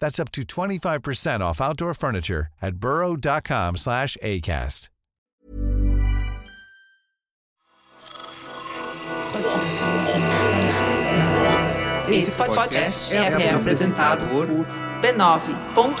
That's up to 25% off outdoor furniture at burrow.com slash ACAST. Esse podcast é, apresentado por b9.com.br.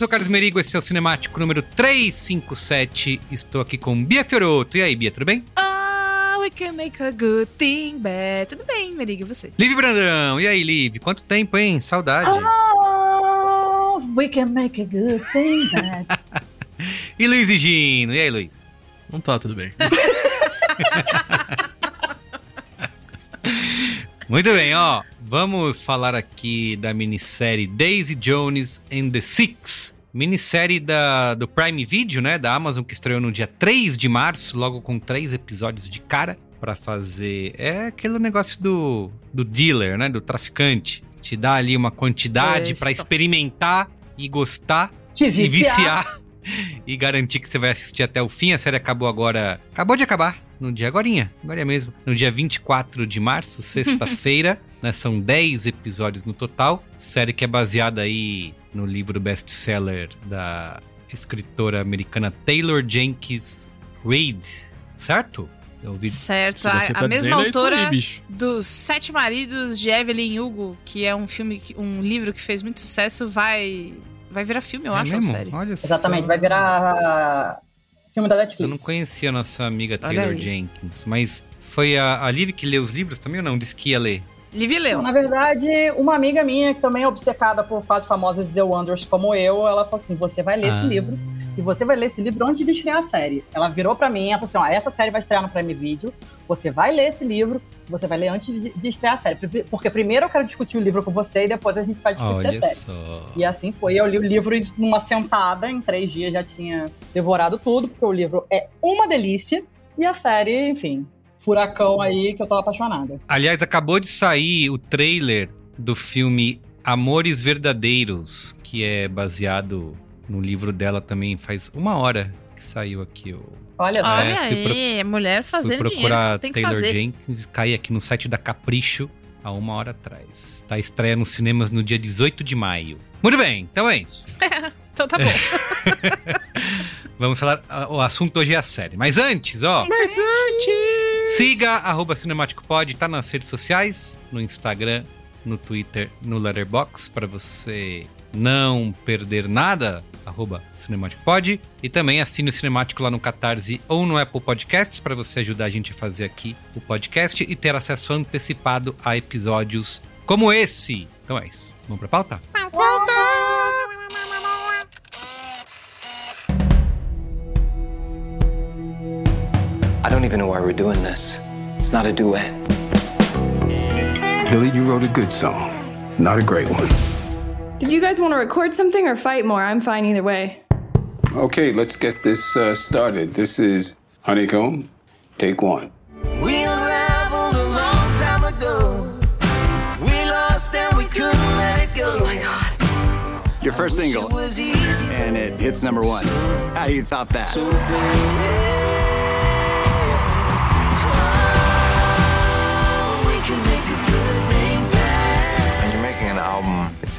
sou o Carlos Merigo, esse é o Cinemático número 357. Estou aqui com Bia Fioroto. E aí, Bia, tudo bem? Ah, we can make a good thing bad. Tudo bem, Merigo, e você? Liv Brandão, e aí, Liv? Quanto tempo, hein? Saudade. Oh, we can make a good thing bad. E Luiz e Gino, e aí, Luiz? Não tá tudo bem. Muito bem, ó. Vamos falar aqui da minissérie Daisy Jones and the Six. Minissérie da, do Prime Video, né? Da Amazon, que estreou no dia 3 de março, logo com três episódios de cara pra fazer. É aquele negócio do, do dealer, né? Do traficante. Te dá ali uma quantidade pra experimentar e gostar Te e viciar. viciar e garantir que você vai assistir até o fim. A série acabou agora. Acabou de acabar. No dia agorinha, agora mesmo. No dia 24 de março, sexta-feira. né, são 10 episódios no total. Série que é baseada aí no livro best-seller da escritora americana Taylor Jenkins Reid. Certo? Eu ouvi. Certo, a, você a tá mesma dizendo, é autora aí, bicho. dos Sete Maridos de Evelyn Hugo, que é um filme, um livro que fez muito sucesso, vai vai virar filme, eu É acho, ou mesmo? série. Olha só. Exatamente, vai virar filme da Eu Netflix. não conhecia a nossa amiga Taylor. Jenkins, mas foi a, a Liv que leu os livros também ou não? Disse que ia ler. Liv leu. Na verdade, uma amiga minha, que também é obcecada por quase famosas The Wonders como eu, ela falou assim: você vai ler Ah. esse livro. E você vai ler esse livro antes de estrear a série. Ela virou pra mim, ela falou assim: ó, essa série vai estrear no Prime Video. Você vai ler esse livro, você vai ler antes de, de estrear a série. Porque primeiro eu quero discutir o livro com você e depois a gente vai discutir a Olha série. só. E assim foi. Eu li o livro em uma sentada, em três dias já tinha devorado tudo, porque o livro é uma delícia. E a série, enfim, furacão aí que eu tô apaixonada. Aliás, acabou de sair o trailer do filme Amores Verdadeiros, que é baseado no livro dela também faz uma hora que saiu aqui. Eu Olha. Ah, Olha é, fui pro- aí, mulher fui fazendo dinheiro, procurar tem que Taylor fazer. Jenkins e caí aqui no site da Capricho há uma hora atrás. Tá estreia nos cinemas no dia 18 de maio. Muito bem, então é isso. Então tá bom. Vamos falar. O assunto hoje é a série. Mas antes, ó. Mas antes. Siga arroba CinematicPod, tá nas redes sociais, no Instagram, no Twitter, no Letterboxd, para você não perder nada, arroba CinematicPod. E também assine o Cinemático lá no Catarse ou no Apple Podcasts, para você ajudar a gente a fazer aqui o podcast e ter acesso antecipado a episódios como esse. Então é isso. Vamos pra pauta? I don't even know why we're doing this. It's not a duet. Billy, you wrote a good song, not a great one. Did you guys want to record something or fight more? I'm fine either way. Okay, let's get this uh, started. This is Honeycomb, take one. We unraveled a long time ago. We lost and we couldn't let it go. Oh my god. Your first single, and it hits number one. How do you top that? So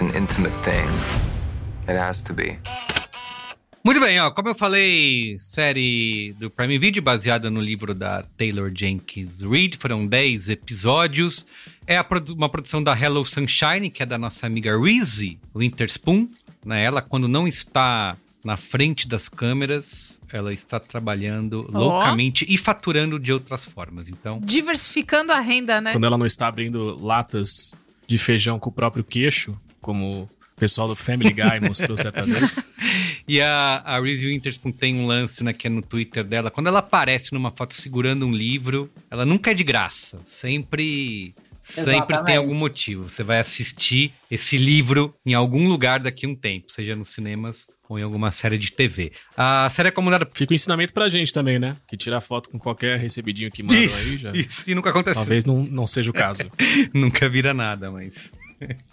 an intimate thing. It has to be. Muito bem, ó, como eu falei, série do Prime Video baseada no livro da Taylor Jenkins Reid, foram 10 episódios. É a produ- uma produção da Hello Sunshine, que é da nossa amiga Reese Winterspoon. Né? Ela, quando não está na frente das câmeras, ela está trabalhando Ó. loucamente e faturando de outras formas. Então, Diversificando a renda, né? Quando ela não está abrindo latas de feijão com o próprio queixo, como o pessoal do Family Guy mostrou certa vez. E a, a Reese Witherspoon tem um lance né, que é no Twitter dela. Quando ela aparece numa foto segurando um livro, ela nunca é de graça. Sempre. Sempre Exatamente. tem algum motivo. Você vai assistir esse livro em algum lugar daqui a um tempo, seja nos cinemas ou em alguma série de TV. A série é comandada por. Fica um ensinamento pra gente também, né? Que tirar foto com qualquer recebidinho que mandam Isso, aí já. isso, e nunca aconteceu. Talvez não, não seja o caso. Nunca vira nada, mas.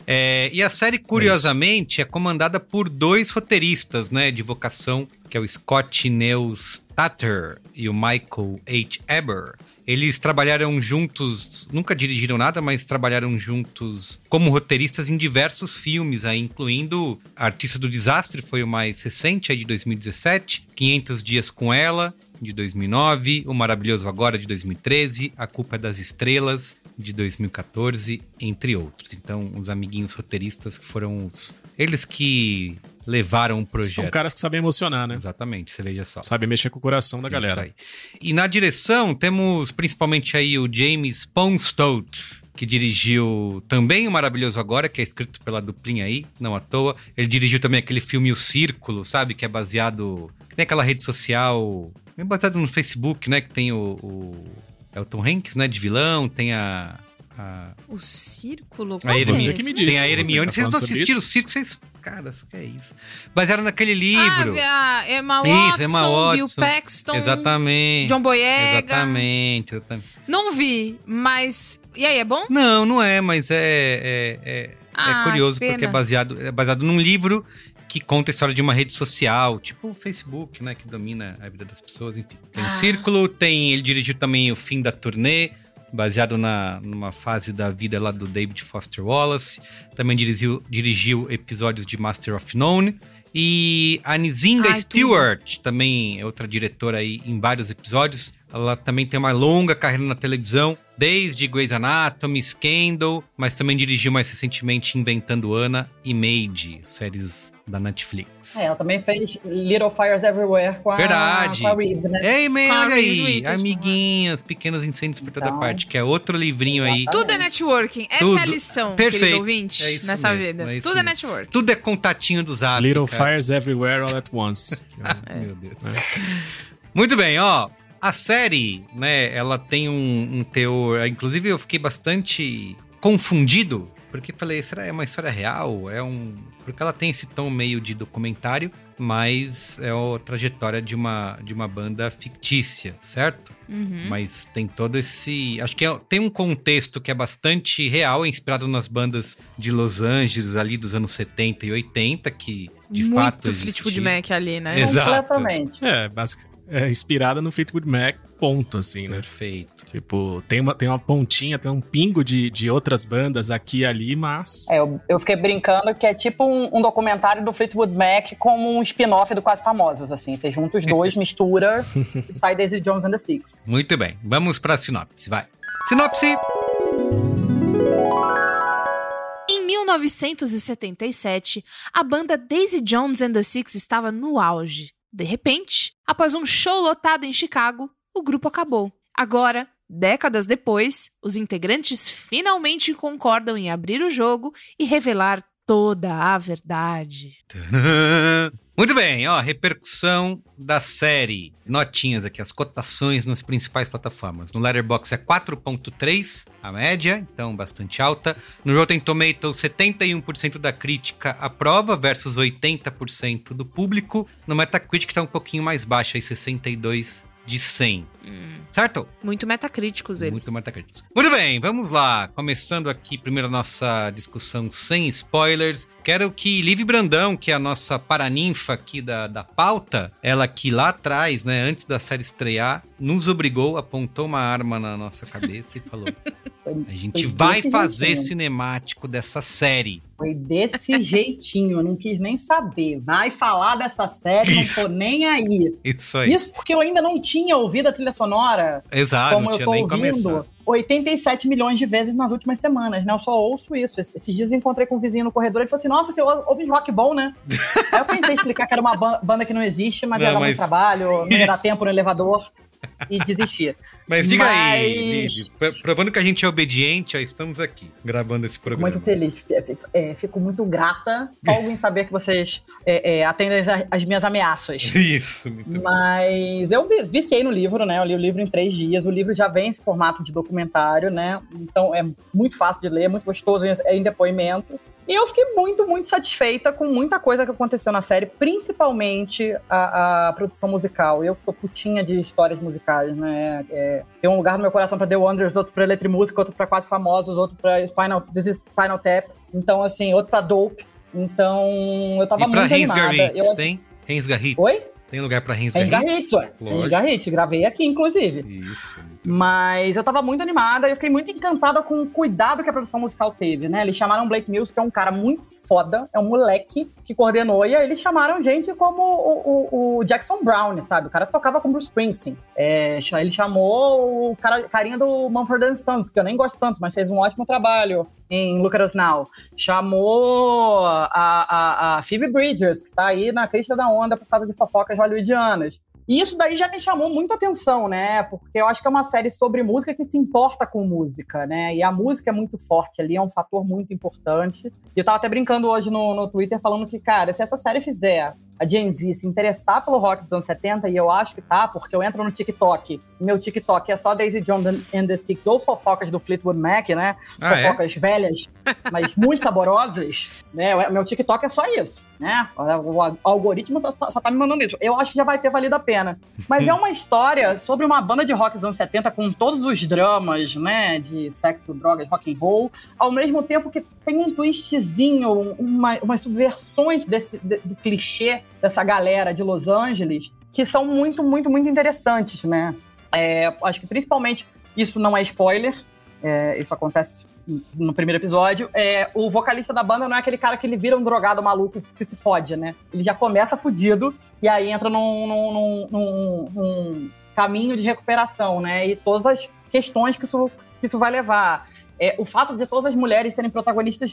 É, e a série, curiosamente, é comandada por dois roteiristas, né, de vocação, que é o Scott Neustadter e o Michael H. Eber. Eles trabalharam juntos, nunca dirigiram nada, mas trabalharam juntos como roteiristas em diversos filmes, aí, incluindo Artista do Desastre, foi o mais recente, aí de 2017, 500 Dias com Ela, de 2009, O Maravilhoso Agora, de 2013, A Culpa é das Estrelas, de 2014, entre outros. Então, os amiguinhos roteiristas que foram os... Eles que levaram o projeto. São caras que sabem emocionar, né? Exatamente, você veja só. Sabem mexer com o coração da Isso galera. aí. E na direção temos principalmente aí o James Ponstodt, que dirigiu também o Maravilhoso Agora, que é escrito pela duplinha aí, não à toa. Ele dirigiu também aquele filme O Círculo, sabe? Que é baseado... Tem aquela rede social... É baseado no Facebook, né? Que tem o... o... É o Tom Hanks, né? De vilão, tem a... a... O círculo? A Qual é Você esse? que me disse. Tem a Você Hermione. tá Vocês não assistiram o isso? Circo, vocês... Caras, que é isso? Basearam naquele livro. Ah, a Emma Isso, Watson, Emma Bill Watson. Paxton, Exatamente. John Boyega. Exatamente, exatamente. Não vi, mas... E aí, é bom? Não, não é, mas é, é, é, Ah, é curioso que pena. porque é baseado, é baseado num livro que conta a história de uma rede social, tipo o Facebook, né, que domina a vida das pessoas, enfim. Tem Ah. Círculo, tem, ele dirigiu também o Fim da Turnê, baseado na, numa fase da vida lá do David Foster Wallace. Também dirigiu, dirigiu episódios de Master of None. E a Nizinga Ai, Stewart, também é outra diretora aí em vários episódios. Ela também tem uma longa carreira na televisão, desde Grey's Anatomy, Scandal, mas também dirigiu mais recentemente Inventando Ana e Made, séries da Netflix. É, ela também fez Little Fires Everywhere com a, Verdade. com a Reese, né? Ei, man, olha Reese aí, Witherspoon, amiguinhas, pequenos incêndios por toda Então, parte, que é outro livrinho aí. Tudo é networking. Essa Tudo. é a lição, Perfeito. querido ouvinte, É isso nessa mesmo, vida. é isso Tudo é mesmo. network. Tudo é contatinho do Zap. Little cara. Fires Everywhere All at Once. Meu Deus. Muito bem, ó. A série, né, ela tem um, um teor. Inclusive, eu fiquei bastante confundido, porque falei, será é uma história real? É um. Porque ela tem esse tom meio de documentário, mas é a trajetória de uma, de uma banda fictícia, certo? Uhum. Mas tem todo esse. Acho que é- tem um contexto que é bastante real, inspirado nas bandas de Los Angeles ali dos anos 70 e 80, que de Muito fato. Fleetwood existiam. Mac ali, né? Exato. Completamente. É, basic, é inspirada no Fleetwood Mac, ponto, assim, né? Perfeito. Tipo, tem uma, tem uma pontinha, tem um pingo de, de outras bandas aqui e ali, mas. É, eu, eu fiquei brincando que é tipo um, um documentário do Fleetwood Mac como um spin-off do Quase Famosos, assim. Você junta os dois, mistura e sai Daisy Jones and the Six. Muito bem. Vamos pra sinopse, vai. Sinopse! Em 1977, a banda Daisy Jones and the Six estava no auge. De repente, após um show lotado em Chicago, o grupo acabou. Agora, décadas depois, os integrantes finalmente concordam em abrir o jogo e revelar toda a verdade. Muito bem, ó, repercussão da série. Notinhas aqui, as cotações nas principais plataformas. No Letterboxd é 4.3, a média, então bastante alta. No Rotten Tomatoes, 71% da crítica aprova versus 80% do público. No Metacritic tá um pouquinho mais baixo, aí 62 de 100. Certo? Muito metacríticos eles. Muito metacríticos. Muito bem, vamos lá. Começando aqui primeiro a nossa discussão sem spoilers. Quero que Liv Brandão, que é a nossa paraninfa aqui da, da pauta, ela que lá atrás, né, antes da série estrear, nos obrigou, apontou uma arma na nossa cabeça e falou: A gente vai fazer jeitinho. cinemático dessa série. Foi desse jeitinho, eu não quis nem saber. Vai falar dessa série, Isso. não tô nem aí. Isso aí. Isso porque eu ainda não tinha ouvido a trilha sonora. Exato, como não eu tinha tô nem ouvindo começado. 87 milhões de vezes nas últimas semanas, né? Eu só ouço isso. Esses dias eu encontrei com um vizinho no corredor e ele falou assim: Nossa, você ou- ouve rock bom, né? Aí eu pensei explicar que era uma ban- banda que não existe, mas Não, dar mas- muito trabalho, não ia dar tempo no elevador e desistir. Mas diga aí, Mas- Liv, pro- provando que a gente é obediente, ó, estamos aqui, gravando esse programa. muito feliz, é, fico muito grata logo em saber que vocês é, é, atendem as, as minhas ameaças. Isso, muito. Mas eu vi- viciei no livro, né? Eu li o livro em três dias. O livro já vem esse formato de documentário, né? Então é muito fácil de ler, muito gostoso em- em depoimento. E eu fiquei muito, muito satisfeita com muita coisa que aconteceu na série, principalmente a, a produção musical. Eu que sou putinha de histórias musicais, né? É, tem um lugar no meu coração pra The Wonders, outro pra Eletrimúsica, outro pra Quase Famosos, outro pra Spinal, Spinal Tap. Então, assim, outro pra Dope. Então, eu tava E pra muito Rensgar animada. Hits, Eu- tem? Rensgar Hits? Oi? Tem lugar pra Rensgar Rensgar Hits? Hits, ué. Rensgar Hits, gravei aqui, inclusive. Isso. Mas eu tava muito animada e eu fiquei muito encantada com o cuidado que a produção musical teve, né? Eles chamaram o Blake Mills, que é um cara muito foda, é um moleque que coordenou, e aí eles chamaram gente como o, o- o Jackson Brown, sabe? O cara tocava com Bruce Springsteen. É, ele chamou o cara, carinha do Mumford Sons, que eu nem gosto tanto, mas fez um ótimo trabalho em Us Now. Chamou a, a, a Phoebe Bridgers, que tá aí na crista da onda por causa de fofocas hollywoodianas. E isso daí já me chamou muita atenção, né? Porque eu acho que é uma série sobre música que se importa com música, né? E a música é muito forte ali, é um fator muito importante. E eu tava até brincando hoje no, no Twitter falando que, cara, se essa série fizer a Gen Z se interessar pelo rock dos anos 70, e eu acho que tá, porque eu entro no TikTok, meu TikTok é só Daisy Jones and the Six ou fofocas do Fleetwood Mac, né? Ah, é? fofocas velhas, mas muito saborosas, né? Meu TikTok é só isso, né? O, algoritmo tá- só tá me mandando isso. Eu acho que já vai ter valido a pena. Mas é uma história sobre uma banda de rock dos anos 70 com todos os dramas, né? De sexo, drogas, rock and roll, ao mesmo tempo que tem um twistzinho, um- uma, umas subversões desse, de- do clichê dessa galera de Los Angeles que são muito, muito, muito interessantes, né? É, acho que principalmente isso não é spoiler, é, isso acontece no primeiro episódio. É, o vocalista da banda não é aquele cara que ele vira um drogado maluco que se fode, né? Ele já começa fudido e aí entra num, num- num- num- caminho de recuperação, né? E todas as questões que isso, que isso vai levar. É, o fato de todas as mulheres serem protagonistas,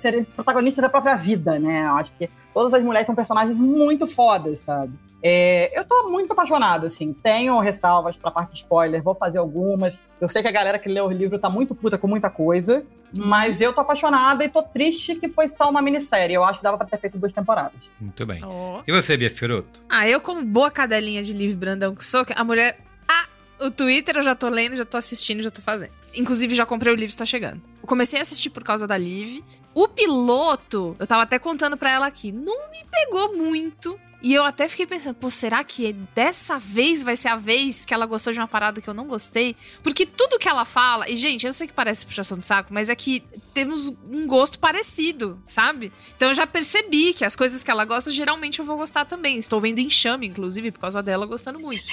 serem protagonistas da própria vida, né? Eu acho que todas as mulheres são personagens muito fodas, sabe? É, eu tô muito apaixonada, assim. Tenho ressalvas pra parte spoiler, vou fazer algumas. Eu sei que a galera que leu o livro tá muito puta com muita coisa, mas eu tô apaixonada e tô triste que foi só uma minissérie. Eu acho que dava pra ter feito duas temporadas. Muito bem. Ó. E você, Bia Fioroto? Ah, eu como boa cadelinha de Liv Brandão que sou, que a mulher... Ah, o Twitter eu já tô lendo, já tô assistindo, já tô fazendo. Inclusive, já comprei o livro, está chegando. Eu comecei a assistir por causa da Liv. O piloto, eu tava até contando pra ela aqui, não me pegou muito. E eu até fiquei pensando, pô, será que dessa vez vai ser a vez que ela gostou de uma parada que eu não gostei? Porque tudo que ela fala, e gente, eu sei que parece puxação de saco, mas é que temos um gosto parecido, sabe? Então eu já percebi que as coisas que ela gosta, geralmente eu vou gostar também. Estou vendo enxame, inclusive, por causa dela, gostando muito.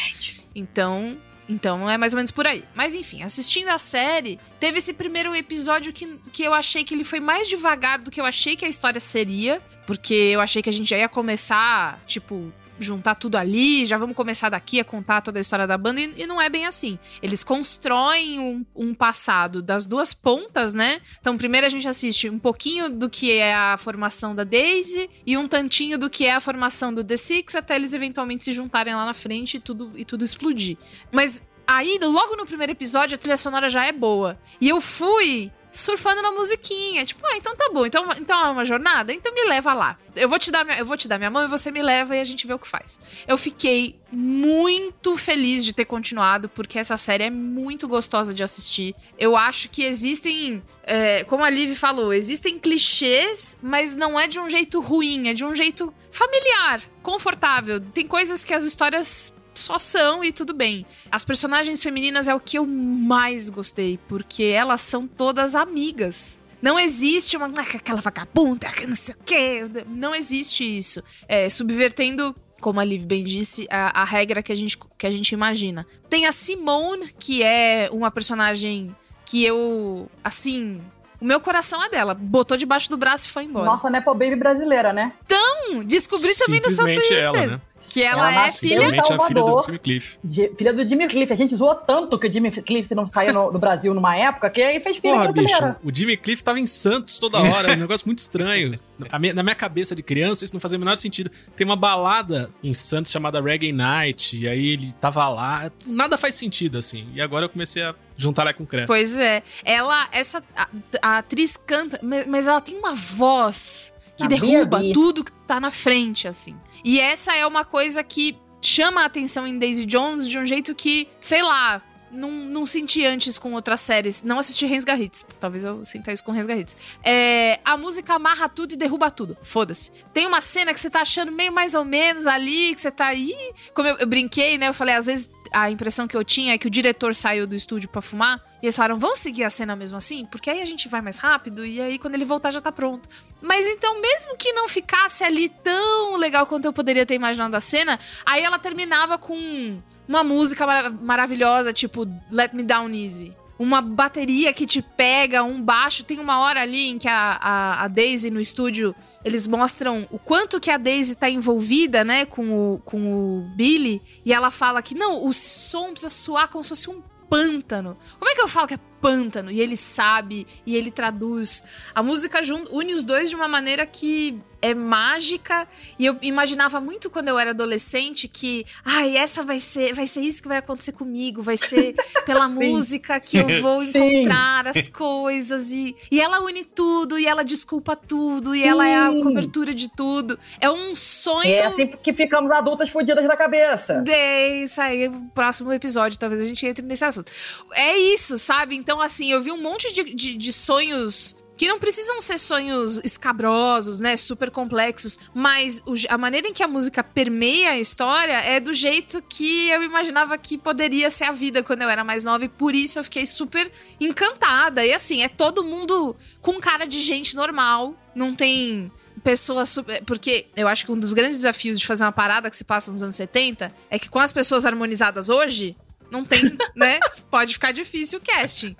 Então, Então é mais ou menos por aí. Mas enfim, assistindo a série, teve esse primeiro episódio que, que eu achei que ele foi mais devagar do que eu achei que a história seria. Porque eu achei que a gente já ia começar, tipo, juntar tudo ali, já vamos começar daqui a contar toda a história da banda, e, e não é bem assim. Eles constroem um, um, passado das duas pontas, né? Então, primeiro a gente assiste um pouquinho do que é a formação da Daisy e um tantinho do que é a formação do The Six, até eles eventualmente se juntarem lá na frente e tudo, e tudo explodir. Mas aí, logo no primeiro episódio, a trilha sonora já é boa. E eu fui surfando na musiquinha. Tipo, ah, então tá bom. Então, então é uma jornada? Então me leva lá. Eu vou te dar minha, eu vou te dar minha mão e você me leva e a gente vê o que faz. Eu fiquei muito feliz de ter continuado, porque essa série é muito gostosa de assistir. Eu acho que existem, é, como a Liv falou, existem clichês, mas não é de um jeito ruim, é de um jeito familiar, confortável. Tem coisas que as histórias só são e tudo bem. As personagens femininas é o que eu mais gostei, porque elas são todas amigas. Não existe uma. "Ah, aquela vagabunda, não sei o quê. Não existe isso. É, subvertendo como a Liv bem disse, a, a regra que a, gente, que a gente imagina. Tem a Simone, que é uma personagem que eu, assim, o meu coração é dela. Botou debaixo do braço e foi embora. Nossa, Nepo Baby brasileira, né? Então, descobri também no seu Twitter. ela, né? Que ela, é nasceu filha Realmente a filha do. Jimmy Cliff. Filha do Jimmy Cliff. A gente zoou tanto que o Jimmy Cliff não saía no, no Brasil numa época que aí fez filha Porra, bicho, o Jimmy Cliff tava em Santos toda hora, é um negócio muito estranho. A minha- na minha cabeça de criança, isso não fazia o menor sentido. Tem uma balada em Santos chamada Reggae Night, e aí ele tava lá. Nada faz sentido, assim. E agora eu comecei a juntar ela com creme. Pois é. Ela, essa. A, a atriz canta, mas mas ela tem uma voz que A derruba Bia Bia. tudo que tá na frente, assim. E essa é uma coisa que chama a atenção em Daisy Jones de um jeito que, sei lá. Não, não senti antes com outras séries. Não assisti Reis Garrits. Talvez eu sinta isso com Reis Garrits. É, a música amarra tudo e derruba tudo. Foda-se. Tem uma cena que você tá achando meio mais ou menos ali, que você tá aí. Como eu, eu brinquei, né? Eu falei, às vezes a impressão que eu tinha é que o diretor saiu do estúdio pra fumar e eles falaram, vamos seguir a cena mesmo assim? Porque aí a gente vai mais rápido e aí quando ele voltar já tá pronto. Mas então, mesmo que não ficasse ali tão legal quanto eu poderia ter imaginado a cena, aí ela terminava com uma música mara- maravilhosa, tipo Let Me Down Easy. Uma bateria que te pega, um baixo. Tem uma hora ali em que a, a, a Daisy no estúdio eles mostram o quanto que a Daisy tá envolvida, né, com o, com o Billy. E ela fala que não, o som precisa soar como se fosse um pântano. Como é que eu falo que é pântano? E ele sabe, e ele traduz. A música une os dois de uma maneira que é mágica. E eu imaginava muito quando eu era adolescente que, ai, essa vai ser, vai ser isso que vai acontecer comigo, vai ser pela Sim. música que eu vou Sim. encontrar as coisas e, e ela une tudo e ela desculpa tudo e ela é a Sim. cobertura de tudo. É um sonho É assim que ficamos adultas fodidas da cabeça. de sair no próximo episódio, talvez a gente entre nesse assunto. É isso, sabe? Então, assim, eu vi um monte de, de, de sonhos que não precisam ser sonhos escabrosos, né? Super complexos, mas o a maneira em que a música permeia a história é do jeito que eu imaginava que poderia ser a vida quando eu era mais nova, e por isso eu fiquei super encantada. E assim, é todo mundo com cara de gente normal, não tem pessoas super. Porque eu acho que um dos grandes desafios de fazer uma parada que se passa nos anos 70 é que com as pessoas harmonizadas hoje. Não tem, né? Pode ficar difícil o casting.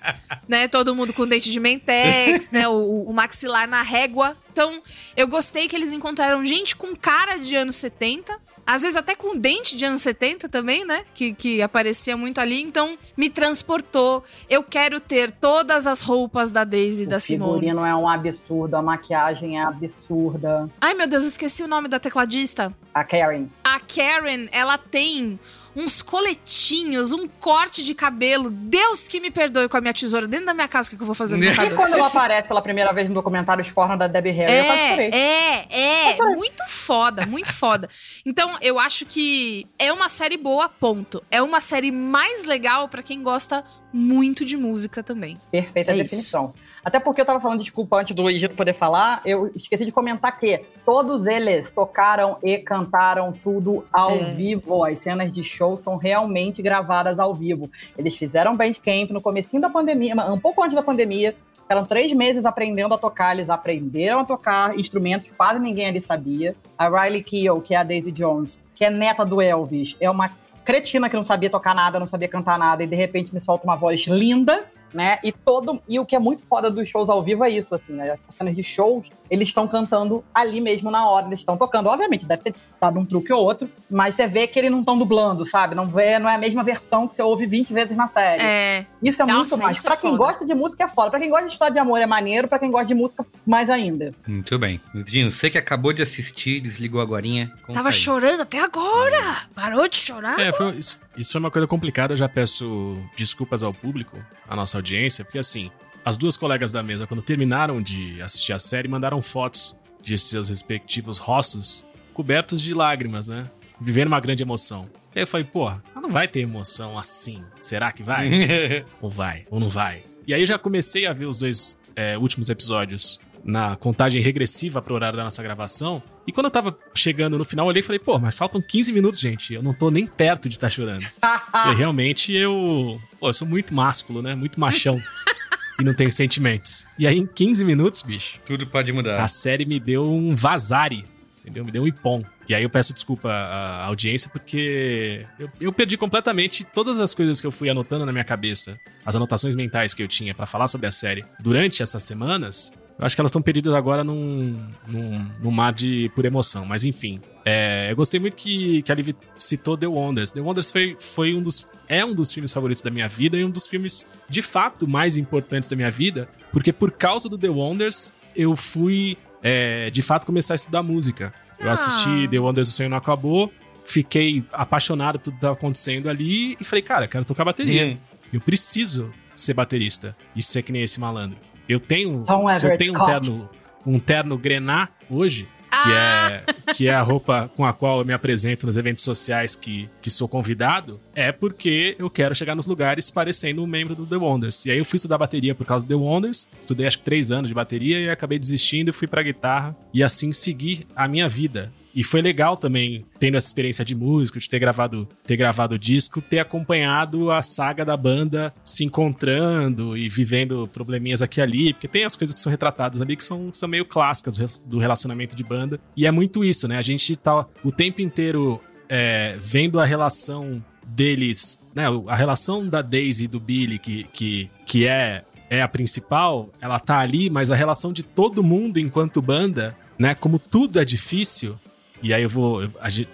Né? Todo mundo com dente de mentex, né? O, o maxilar na régua. Então, eu gostei que eles encontraram gente com cara de anos 70. Às vezes até com dente de anos 70 também, né? Que, que aparecia muito ali. Então, me transportou. Eu quero ter todas as roupas da Daisy e da O Simone. figurino é um absurdo, a maquiagem é absurda. Ai, meu Deus, esqueci o nome da tecladista. A Karen. A Karen, ela tem uns coletinhos, um corte de cabelo. Deus que me perdoe com a minha tesoura dentro da minha casa, o que que eu vou fazer no meu E cabelo? quando ela aparece pela primeira vez no documentário Os Pornos da Debbie Harry, eu quase chorei. É, é, é. Muito foda, muito foda. Então, eu acho que é uma série boa, ponto. É uma série mais legal pra quem gosta muito de música também. Perfeita É definição. Até porque eu tava falando, desculpa, antes do Egito poder falar, eu esqueci de comentar que todos eles tocaram e cantaram tudo ao É. vivo. As cenas de show são realmente gravadas ao vivo. Eles fizeram Bandcamp no comecinho da pandemia, um pouco antes da pandemia. Ficaram três meses aprendendo a tocar, eles aprenderam a tocar instrumentos que quase ninguém ali sabia. A Riley Keough, que é a Daisy Jones, que é neta do Elvis, é uma cretina que não sabia tocar nada, não sabia cantar nada, e de repente me solta uma voz linda, né? E todo e o que é muito foda dos shows ao vivo é isso, assim, né? As cenas de shows, eles estão cantando ali mesmo na hora, eles estão tocando. Obviamente, deve ter dado um truque ou outro, mas você vê que eles não estão dublando, sabe? Não vê, não é a mesma versão que você ouve 20 vezes na série. É. Isso é Nossa, muito mais. é Pra quem foda. gosta de música é foda. Pra quem gosta de história de amor é maneiro, pra quem gosta de música, mais ainda. Muito bem. Dino, você que acabou de assistir, desligou conta Tava aí. chorando até agora. Parou de chorar? É, foi- isso, isso foi uma coisa complicada. Eu já peço desculpas ao público, à nossa audiência, porque assim, as duas colegas da mesa, quando terminaram de assistir a série, mandaram fotos de seus respectivos rostos cobertos de lágrimas, né? Vivendo uma grande emoção. Aí eu falei, porra, não vai ter emoção assim. Será que vai? ou vai, ou não vai. E aí eu já comecei a ver os dois é, últimos episódios na contagem regressiva pro horário da nossa gravação. E quando eu tava chegando no final, eu olhei e falei, pô, mas faltam 15 minutos, gente. Eu não tô nem perto de estar chorando. E realmente eu. Pô, eu sou muito másculo, né? Muito machão. e não tenho sentimentos. E aí, em 15 minutos, bicho, Tudo pode mudar. a série me deu um vazare. Entendeu? Me deu um ipom. E aí eu peço desculpa à audiência porque eu, eu perdi completamente todas as coisas que eu fui anotando na minha cabeça, as anotações mentais que eu tinha pra falar sobre a série durante essas semanas. Eu acho que elas estão perdidas agora num, num, num mar de por emoção. Mas enfim. É, eu gostei muito que, que a Liv citou The Wonders. The Wonders foi, foi um dos. É um dos filmes favoritos da minha vida e um dos filmes, de fato, mais importantes da minha vida. Porque por causa do The Wonders, eu fui, é, de fato, começar a estudar música. Eu Ah. assisti The Wonders O Sonho Não Acabou, fiquei apaixonado por tudo que estava acontecendo ali e falei, cara, quero tocar bateria. Hum. Eu preciso ser baterista e ser que nem esse malandro. Eu tenho, Tom se eu tenho um Scott. terno, um terno grená hoje, que, Ah! é, que é a roupa com a qual eu me apresento nos eventos sociais que, que sou convidado, é porque eu quero chegar nos lugares parecendo um membro do The Wonders. E aí eu fui estudar bateria por causa do The Wonders, estudei acho que três anos de bateria e acabei desistindo e fui pra guitarra e assim seguir a minha vida. E foi legal também, tendo essa experiência de músico, de ter gravado, ter gravado o disco, ter acompanhado a saga da banda se encontrando e vivendo probleminhas aqui e ali, porque tem as coisas que são retratadas ali que são, são meio clássicas do relacionamento de banda. E é muito isso, né? A gente tá o tempo inteiro é, vendo a relação deles, né? A relação da Daisy e do Billy, que, que, que é, é a principal, ela tá ali, mas a relação de todo mundo enquanto banda, né? Como tudo é difícil, e aí eu vou.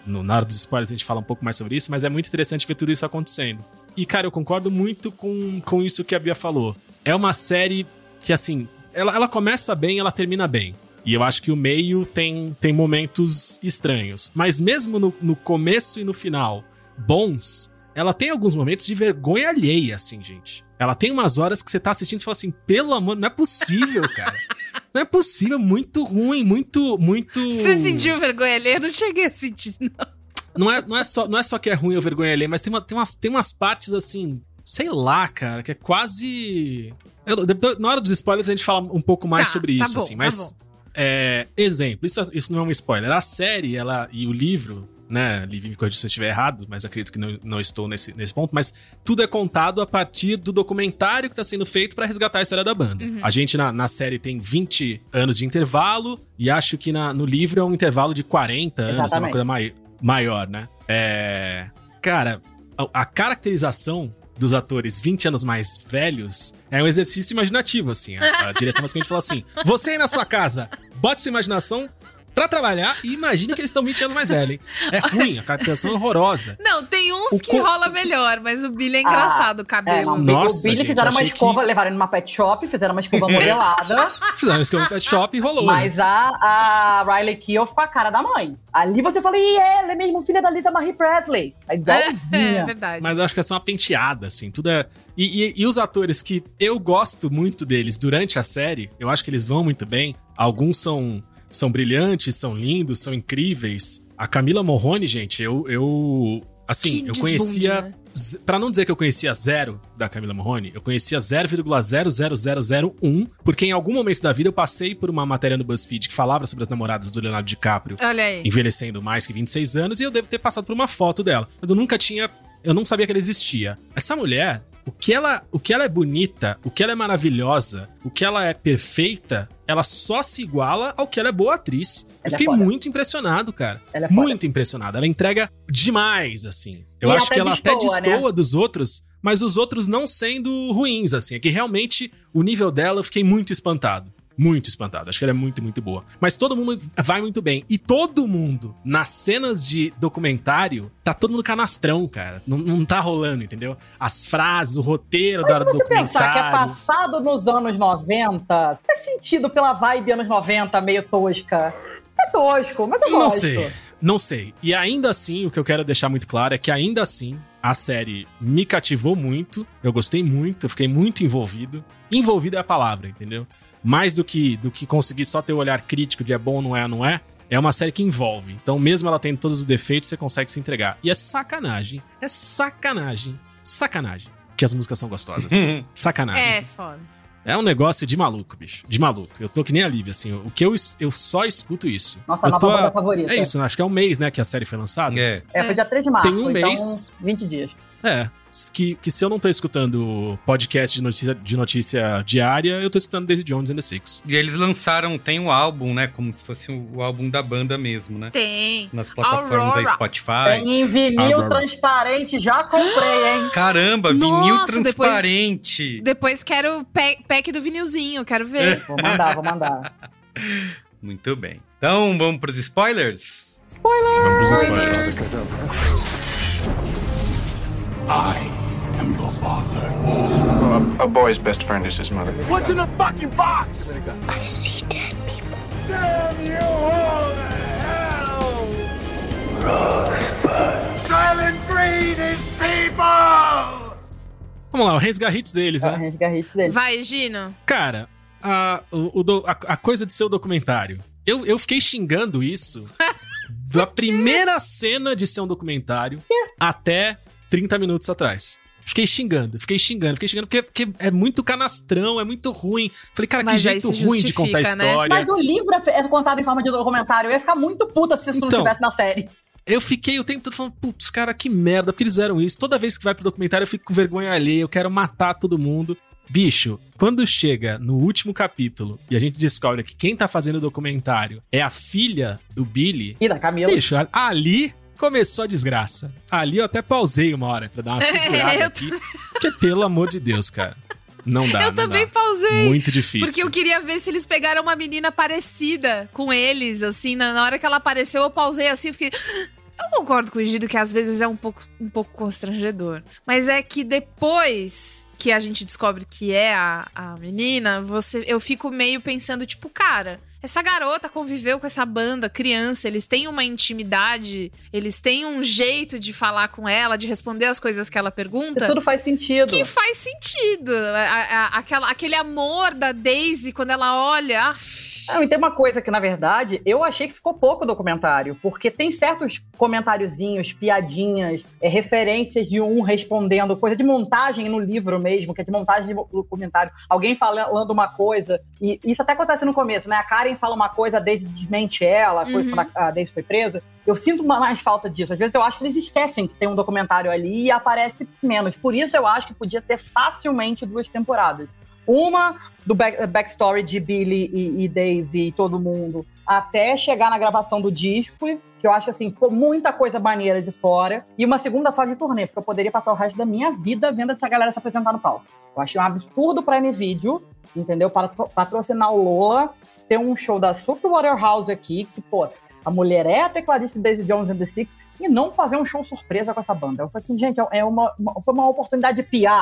no- na hora dos spoilers a gente fala um pouco mais sobre isso, mas é muito interessante ver tudo isso acontecendo. E, cara, eu concordo muito com, com isso que a Bia falou. É uma série que, assim, ela, ela começa bem, ela termina bem. E eu acho que o meio tem, tem momentos estranhos. Mas mesmo no, no começo e no final, bons, ela tem alguns momentos de vergonha alheia, assim, gente. Ela tem umas horas que você tá assistindo e fala assim, pelo amor, não é possível, cara. Não é possível, muito ruim, muito, muito. Você sentiu vergonha ali? Eu não cheguei a sentir, não. Não é, não, é só, não é só que é ruim ou vergonha alheia, mas tem, uma, tem, umas, tem umas partes assim, sei lá, cara, que é quase. Eu- depois- na hora dos spoilers a gente fala um pouco mais Tá, sobre tá isso, bom, assim, tá mas. bom. é, exemplo, isso, isso não é um spoiler. A série ela, e o livro, né? Liv, me corrija se eu estiver errado, mas acredito que não, não estou nesse, nesse ponto. Mas tudo é contado a partir do documentário que está sendo feito para resgatar a história da banda. Uhum. A gente na, na série tem 20 anos de intervalo, e acho que na- no livro é um intervalo de 40 anos, é uma coisa mai, maior, né? É. Cara, a, a caracterização dos atores 20 anos mais velhos é um exercício imaginativo, assim. A, a direção basicamente fala assim: você aí na sua casa, bote sua imaginação pra trabalhar e imagine que eles estão 20 anos mais velhos, hein? É ruim, a caracterização é horrorosa. Não, tem uns O que co- rola melhor, mas o Billy é engraçado, o É, cabelo. não, Nossa, o Billy gente, fizeram uma escova, que- levaram ele numa pet shop, fizeram uma escova modelada. Fizeram isso que eu no pet shop e rolou. né? mas a, a Riley Keough ficou a cara da mãe. Ali você fala, e ela é mesmo filha da Lisa Marie Presley. É É, é verdade. Mas eu acho que é só uma penteada, assim. Tudo é. E, e- e os atores que eu gosto muito deles durante a série, eu acho que eles vão muito bem. Alguns são, são brilhantes, são lindos, são incríveis. A Camila Morrone, gente, eu. eu assim, Que eu conhecia. né? Pra não dizer que eu conhecia zero da Camila Morrone, eu conhecia 0,00001, porque em algum momento da vida eu passei por uma matéria no BuzzFeed que falava sobre as namoradas do Leonardo DiCaprio Olha aí. envelhecendo mais que 26 anos e eu devo ter passado por uma foto dela. Mas eu nunca tinha. Eu não sabia que ela existia. Essa mulher, o que ela, o que ela é bonita, o que ela é maravilhosa, o que ela é perfeita, ela só se iguala ao que ela é boa atriz. Eu Ela é fiquei foda. muito impressionado, cara. Ela é muito impressionado. Ela entrega demais, assim. Eu E acho até que ela até destoa, destoa né? dos outros, mas os outros não sendo ruins, assim. É que realmente o nível dela eu fiquei muito espantado. Muito espantado. Acho que ela é muito, muito boa. Mas todo mundo vai muito bem. E todo mundo, nas cenas de documentário, tá todo mundo canastrão, cara. Não, não tá rolando, entendeu? As frases, o roteiro Mas da se você documentário. pensar que é passado nos anos 90, faz sentido pela vibe anos 90, meio tosca. É tosco, mas eu Não gosto. sei, não sei. E ainda assim, o que eu quero deixar muito claro é que ainda assim, a série me cativou muito, eu gostei muito, eu fiquei muito envolvido. Envolvido é a palavra, entendeu? Mais do que do que conseguir só ter o olhar crítico de é bom, não é, não é. É uma série que envolve. Então, mesmo ela tendo todos os defeitos, você consegue se entregar. E é sacanagem. É sacanagem. Sacanagem. Que as músicas são gostosas. sacanagem. É, foda. É um negócio de maluco, bicho. De maluco. Eu tô que nem a Lívia, assim. O que eu, eu só escuto isso. Nossa, eu nova tô banda favorita. É isso, acho que é um mês, né, que a série foi lançada. É. É, foi dia 3 de março. Tem um então, mês. 20 dias. É. Que, que se eu não tô escutando podcast de notícia, de notícia diária, eu tô escutando Daisy Jones and the Six. E eles lançaram, tem um álbum, né? Como se fosse o, o álbum da banda mesmo, né? Tem. Nas plataformas Aurora. da Spotify. Tem em vinil Agora. transparente, já comprei, hein? Caramba, vinil Nossa, depois- transparente. Depois quero o pack, do vinilzinho, quero ver. Vou mandar, vou mandar. Muito bem. Então, vamos pros spoilers? Vamos pros spoilers. A boy's best friend is his mother. What's in the fucking box? I see dead people. Damn you all to hell! Rosebud. Silent Breed is people! Vamos lá, o Reis Garrits deles, A né? gente garrite dele. Vai, Gino. Cara, a, o, o a, a coisa de ser o documentário. Eu, eu fiquei xingando isso da primeira cena de ser um documentário até 30 minutos atrás. Fiquei xingando, fiquei xingando, fiquei xingando, porque, porque é muito canastrão, é muito ruim. Falei, cara, Mas que jeito ruim de contar a né? história. Mas o livro é é contado em forma de documentário. Eu ia ficar muito puta se isso não Então. estivesse na série. Eu fiquei o tempo todo falando, putz, cara, que merda, porque eles fizeram isso. Toda vez que vai pro documentário eu fico com vergonha alheia, eu quero matar todo mundo. Bicho, quando chega no último capítulo e a gente descobre que quem tá fazendo o documentário é a filha do Billy, E da Camila. bicho, ali começou a desgraça. Ali eu até pausei uma hora pra dar uma segurada eu aqui. Porque, pelo amor de Deus, cara. Não dá, eu não também dá. pausei. Muito difícil. Porque eu queria ver se eles pegaram uma menina parecida com eles, assim. Na, na hora que ela apareceu, eu pausei assim, eu fiquei. Eu concordo com o Gido que às vezes é um pouco, um pouco constrangedor. Mas é que depois que a gente descobre que é a, a menina, você, eu fico meio pensando, tipo, cara, essa garota conviveu com essa banda criança, eles têm uma intimidade, eles têm um jeito de falar com ela, de responder as coisas que ela pergunta. Tudo faz sentido. Que faz sentido. A- a- aquela, aquele amor da Daisy quando ela olha. ah, Não, e tem uma coisa que, na verdade, eu achei que ficou pouco o documentário, porque tem certos comentáriozinhos, piadinhas, é, referências de um respondendo, coisa de montagem no livro mesmo, que é de montagem de documentário. Alguém falando uma coisa, e isso até acontece no começo, né? A Karen fala uma coisa, a Daisy desmente ela, Uhum. quando a Daisy foi presa. Eu sinto mais falta disso. Às vezes eu acho que eles esquecem que tem um documentário ali e aparece menos. Por isso eu acho que podia ter facilmente duas temporadas. Uma do back- backstory de Billy e, e Daisy e todo mundo, até chegar na gravação do disco, que eu acho assim, ficou muita coisa maneira de fora. E uma segunda só de turnê, porque eu poderia passar o resto da minha vida vendo essa galera se apresentar no palco. Eu achei um absurdo pra M-Video, entendeu? Para patrocinar o Lola, ter um show da Super Waterhouse aqui, que, pô, a mulher é a tecladista Daisy Jones and the Six, e não fazer um show surpresa com essa banda. Eu falei assim, gente, é uma, uma- foi uma oportunidade de Teria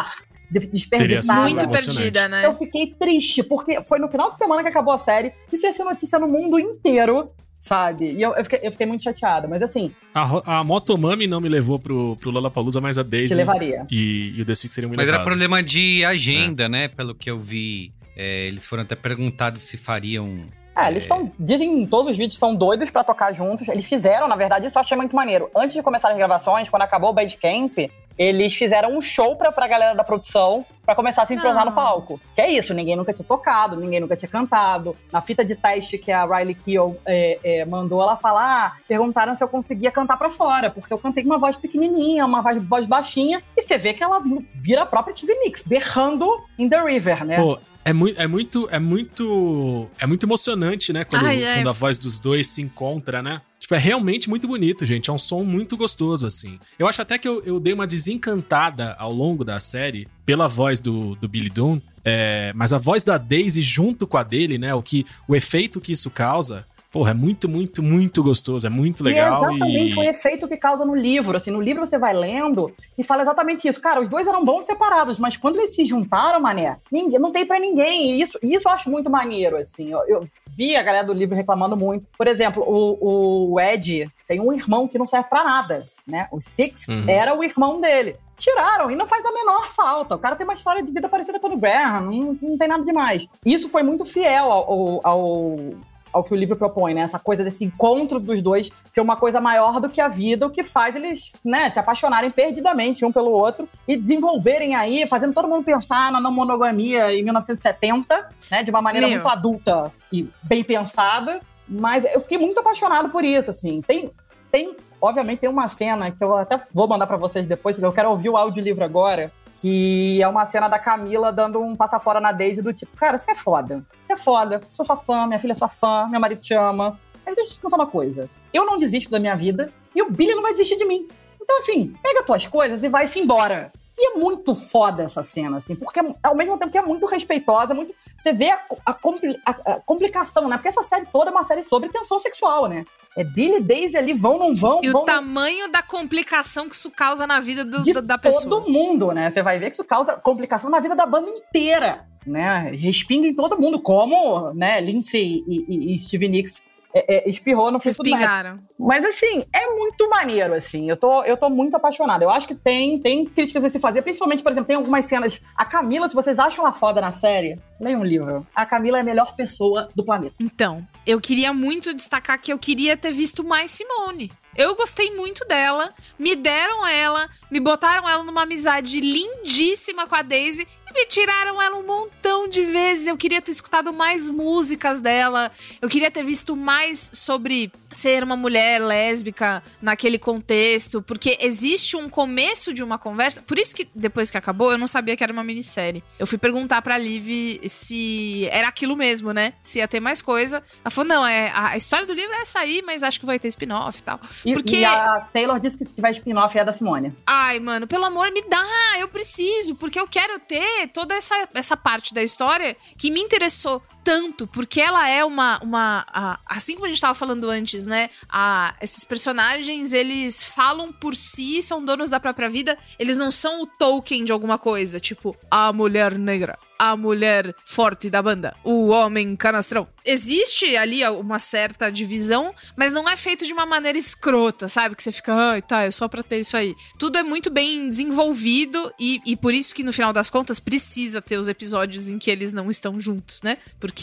desperdiçada. sido muito perdida, né? Eu fiquei triste, porque foi no final de semana que acabou a série. Isso ia ser notícia no mundo inteiro, sabe? E eu, eu, fiquei, eu fiquei muito chateada. Mas assim, A, a Motomami não me levou pro, pro Lollapalooza, mas a Daisy levaria. e, e o The Six seriam me Mas era levados. problema de agenda, É. né? Pelo que eu vi. É, eles foram até perguntados se fariam. É, eles estão. Dizem em todos os vídeos que são doidos pra tocar juntos. Eles fizeram, na verdade, isso eu achei muito maneiro. Antes de começar as gravações, quando acabou o Bandcamp, eles fizeram um show pra, pra galera da produção pra começar a se entrosar no palco. Que é isso, ninguém nunca tinha tocado, ninguém nunca tinha cantado. Na fita de teste que a Riley Keough é, é, mandou ela falar, ah, perguntaram se eu conseguia cantar pra fora, porque eu cantei com uma voz pequenininha, uma voz, voz baixinha, e você vê que ela vira a própria Stevie Nicks, berrando in the river, né? Pô, é muito, é muito, é muito, é muito emocionante, né? Quando, Ai, ai. quando a voz dos dois se encontra, né? Tipo, é realmente muito bonito, gente. É um som muito gostoso, assim. Eu acho até que eu, eu dei uma desencantada ao longo da série pela voz do, do Billy Doon. É, mas a voz da Daisy junto com a dele, né? O, que, o efeito que isso causa, porra, é muito, muito, muito gostoso. É muito legal. E é exatamente e... o efeito que causa no livro. Assim, no livro você vai lendo e fala exatamente isso. Cara, os dois eram bons separados, mas quando eles se juntaram, mané, ninguém, não tem pra ninguém. E isso, isso eu acho muito maneiro, assim. Eu, eu vi a galera do livro reclamando muito. Por exemplo, o, o Ed tem um irmão que não serve pra nada, né? O Six Uhum. era o irmão dele. Tiraram, e não faz a menor falta. O cara tem uma história de vida parecida com a do Graham, não, não tem nada demais. Isso foi muito fiel ao, ao, ao, ao que o livro propõe, né? Essa coisa desse encontro dos dois ser uma coisa maior do que a vida, o que faz eles, né, se apaixonarem perdidamente um pelo outro e desenvolverem aí, fazendo todo mundo pensar na não monogamia em 1970, né, de uma maneira Meu. muito adulta e bem pensada. Mas eu fiquei muito apaixonado por isso, assim. Tem, tem, obviamente, tem uma cena que eu até vou mandar pra vocês depois, porque eu quero ouvir o audiolivro agora, que é uma cena da Camila dando um passa fora na Daisy do tipo, cara, você é foda. Você é foda. Sou sua fã, minha filha é sua fã, meu marido te ama. Mas deixa eu te contar uma coisa. Eu não desisto da minha vida e o Billy não vai desistir de mim. Então, assim, pega tuas coisas e vai-se embora. E é muito foda essa cena, assim, porque ao mesmo tempo que é muito respeitosa, muito. Você vê a, a compli- a- a complicação, né? Porque essa série toda é uma série sobre tensão sexual, né? É Billy Daisy ali, vão, não vão, E vão, o tamanho da complicação que isso causa na vida do- de da, da pessoa. todo mundo, né? Você vai ver que isso causa complicação na vida da banda inteira, né? Respinga em todo mundo, como, né, Lindsay e, e, e Steve Nicks é, é, espirrou no Fleetwood Mac. Respingaram. Mas assim, é muito maneiro, assim. Eu tô, eu tô muito apaixonada. Eu acho que tem, tem críticas a se fazer, principalmente, por exemplo, tem algumas cenas. A Camila, se vocês acham ela foda na série, leiam um livro. A Camila é a melhor pessoa do planeta. Então, eu queria muito destacar que eu queria ter visto mais Simone. Eu gostei muito dela, me deram ela, me botaram ela numa amizade lindíssima com a Daisy me tiraram ela um montão de vezes. Eu queria ter escutado mais músicas dela, eu queria ter visto mais sobre ser uma mulher lésbica naquele contexto, porque existe um começo de uma conversa. Por isso que depois que acabou, eu não sabia que era uma minissérie. Eu fui perguntar pra Liv se era aquilo mesmo, né? Se ia ter mais coisa. Ela falou: não, é, a história do livro é essa aí, mas acho que vai ter spin-off e tal. E, Porque- e a Taylor disse que se tiver spin-off é da Simone. Ai, mano, pelo amor, me dá, eu preciso, porque eu quero ter toda essa, essa parte da história que me interessou tanto, porque ela é uma. uma a- assim como a gente tava falando antes, né? A, esses personagens, eles falam por si, são donos da própria vida, eles não são o Tolkien de alguma coisa, tipo, a mulher negra. A mulher forte da banda, o homem canastrão. Existe ali uma certa divisão, mas não é feito de uma maneira escrota, sabe? Que você fica, ai, tá, é só pra ter isso aí. Tudo é muito bem desenvolvido e, e por isso que no final das contas precisa ter os episódios em que eles não estão juntos, né? Porque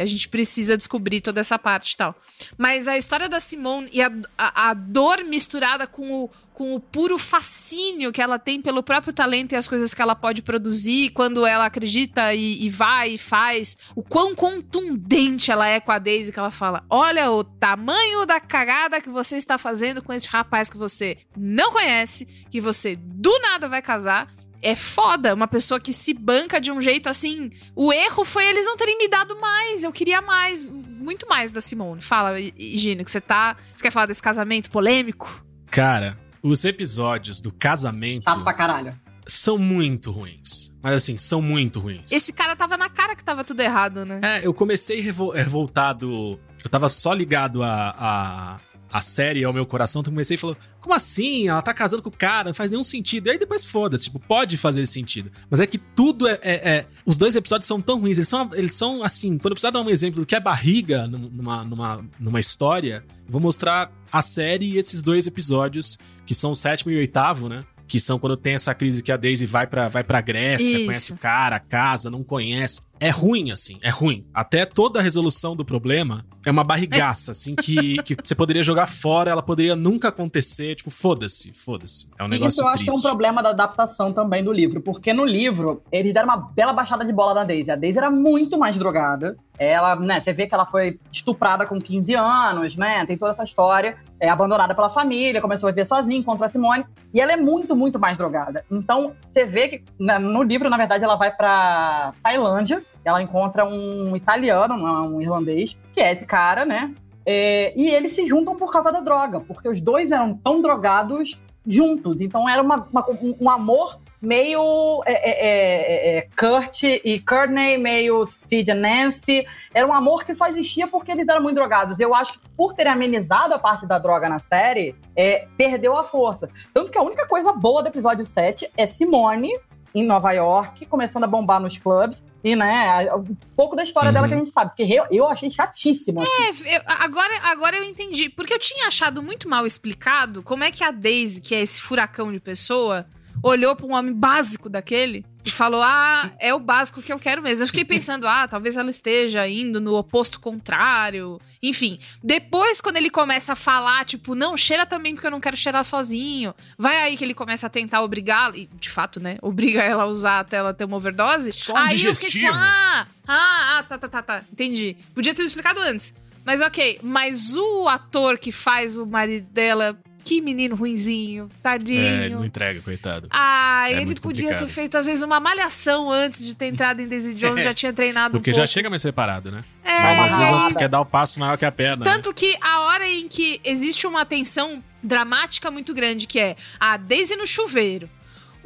a gente precisa descobrir toda essa parte e tal. Mas a história da Simone e a, a, a dor misturada com o, com o puro fascínio que ela tem pelo próprio talento e as coisas que ela pode produzir quando ela acredita e, e vai e faz. O quão contundente ela é com a Daisy que ela fala: Olha o tamanho da cagada que você está fazendo com esse rapaz que você não conhece, que você do nada vai casar. É foda, uma pessoa que se banca de um jeito assim. O erro foi eles não terem me dado mais. Eu queria mais, muito mais da Simone. Fala, Gino, que você tá. Você quer falar desse casamento polêmico? Cara, os episódios do casamento Chato pra caralho. são muito ruins. Mas assim, são muito ruins. Esse cara tava na cara que tava tudo errado, né? É, eu comecei revol- revoltado. Eu tava só ligado a, a, a série ao meu coração, então eu comecei falando: como assim? Ela tá casando com o cara, não faz nenhum sentido. E aí depois foda-se, tipo, pode fazer sentido. Mas é que tudo é, é- é- Os dois episódios são tão ruins, eles são, eles são assim. Quando eu precisar dar um exemplo do que é barriga num- numa, numa, numa história, eu vou mostrar a série e esses dois episódios, que são o sétimo e o oitavo, né? que são quando tem essa crise que a Daisy vai pra, vai pra Grécia, Isso. conhece o cara, casa, não conhece. É ruim, assim, é ruim. Até toda a resolução do problema é uma barrigaça, assim, que, que você poderia jogar fora, ela poderia nunca acontecer. Tipo, foda-se, foda-se. É um negócio Isso eu acho triste. que é um problema da adaptação também do livro, porque no livro eles deram uma bela baixada de bola na Daisy. A Daisy era muito mais drogada. Ela, né, você vê que ela foi estuprada com 15 anos, né? Tem toda essa história. É abandonada pela família, começou a viver sozinha, encontrou a Simone. E ela é muito, muito mais drogada. Então, você vê que né, no livro, na verdade, ela vai pra Tailândia. Ela encontra um italiano, um irlandês, que é esse cara, né? É, e eles se juntam por causa da droga, porque os dois eram tão drogados juntos. Então era uma- uma- um, amor meio é, é, é, é, Kurt e Courtney, meio Sid e Nancy. Era um amor que só existia porque eles eram muito drogados. Eu acho que por terem amenizado a parte da droga na série, é, perdeu a força. Tanto que a única coisa boa do episódio 7 é Simone em Nova York, começando a bombar nos clubes. E, né, um pouco da história Uhum. dela que a gente sabe. Porque eu, eu achei chatíssimo. assim. É, eu- agora, agora eu entendi. Porque eu tinha achado muito mal explicado como é que a Daisy, que é esse furacão de pessoa, olhou pra um homem básico daquele e falou: Ah, é o básico que eu quero mesmo. Eu fiquei pensando, ah, talvez ela esteja indo no oposto contrário. Enfim, depois, quando ele começa a falar, tipo, não, cheira também porque eu não quero cheirar sozinho. Vai aí que ele começa a tentar obrigá-la, e de fato, né? Obriga ela a usar até ela ter uma overdose. Só um aí eu fiquei, digestivo. ah, ah, ah, tá, tá, tá, tá. Entendi. Podia ter me explicado antes. Mas ok, mas o ator que faz o marido dela, que menino ruinzinho, tadinho. É, ele não entrega, coitado. Ah, É ele podia complicado. ter feito, às vezes, uma malhação antes de ter entrado em Daisy Jones, já tinha treinado Porque um já chega mais preparado, né? É, Mas às vezes ela quer dar o passo maior que a perna. né? Tanto que a hora em que existe uma tensão dramática muito grande, que é a Daisy no chuveiro,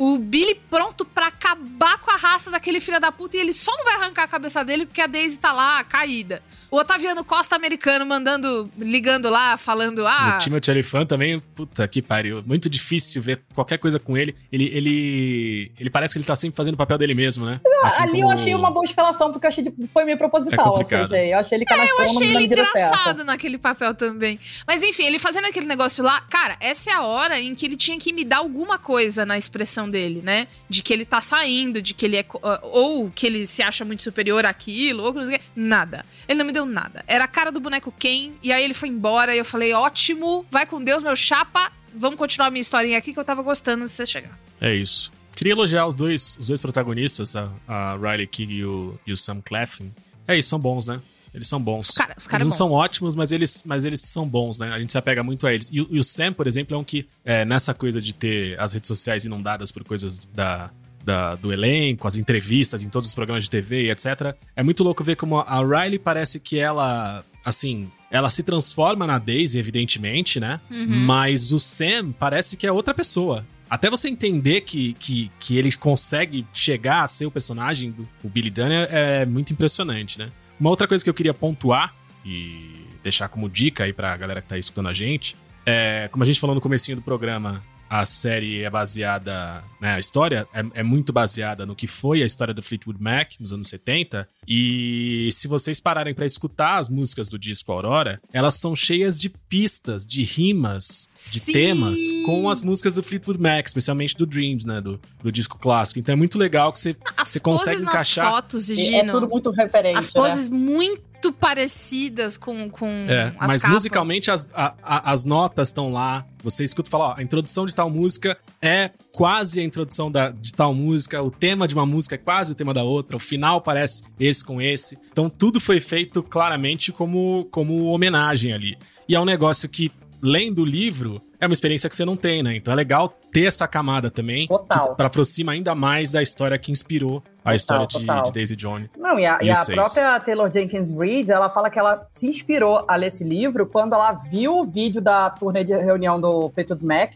o Billy pronto pra acabar com a raça daquele filho da puta e ele só não vai arrancar a cabeça dele porque a Daisy tá lá, caída. O Otaviano Costa americano mandando, ligando lá, falando, ah... O Timothy Olyphant também, puta que pariu. Muito difícil ver qualquer coisa com ele. Ele, ele, ele parece que ele tá sempre fazendo o papel dele mesmo, né? Assim Ali eu como- achei uma boa escalação, porque eu achei de- foi meio É proposital. complicado. assim, eu achei ele É, eu achei ele engraçado naquele papel também. Mas enfim, ele fazendo aquele negócio lá, cara, essa é a hora em que ele tinha que me dar alguma coisa na expressão dele, né? De que ele tá saindo, de que ele é. ah, Ou que ele se acha muito superior àquilo, ou que não sei o quê. Nada. Ele não me deu nada. Era a cara do boneco Ken, e aí ele foi embora, e eu falei, ótimo, vai com Deus, meu chapa. Vamos continuar a minha historinha aqui que eu tava gostando de você chegar. É isso. Queria elogiar os dois, os dois protagonistas, a, a Riley King e o, e o Sam Claflin. É isso, são bons, né? Eles são bons. Os cara- os cara eles é não são ótimos, mas eles, mas eles são bons, né? A gente se apega muito a eles. E, o- e o Sam, por exemplo, é um que, é, nessa coisa de ter as redes sociais inundadas por coisas da, da- do elenco, as entrevistas em todos os programas de TV e etc. É muito louco ver como a Riley parece que ela, assim, ela se transforma na Daisy, evidentemente, né? Uhum. Mas o Sam parece que é outra pessoa. Até você entender que, que, que ele consegue chegar a ser o personagem do o Billy Dunn é, é muito impressionante, né? Uma outra coisa que eu queria pontuar e deixar como dica aí pra galera que tá escutando a gente, é, como a gente falou no comecinho do programa, a série é baseada, né, a história é, é muito baseada no que foi a história do Fleetwood Mac nos anos 70. E se vocês pararem pra escutar as músicas do disco Aurora, elas são cheias de pistas, de rimas, de Sim! temas com as músicas do Fleetwood Mac, especialmente do Dreams, né, do, do disco clássico. Então é muito legal que você, As você consegue encaixar. fotos, É, Gino. é tudo muito referente. As poses muito parecidas com, com É, as mas capas. musicalmente as, a- a- as notas estão lá. Você escuta e fala, ó, a introdução de tal música é quase a introdução da, de tal música, o tema de uma música é quase o tema da outra, o final parece esse com esse. Então tudo foi feito claramente como, como homenagem ali. E é um negócio que, lendo o livro, é uma experiência que você não tem, né? Então é legal ter essa camada também, Total. para aproxima ainda mais da história que inspirou a história de, total. de Daisy Jones. Não, e a, E e a própria Taylor Jenkins Reid, ela fala que ela se inspirou a ler esse livro quando ela viu o vídeo da turnê de reunião do Fleetwood Mac,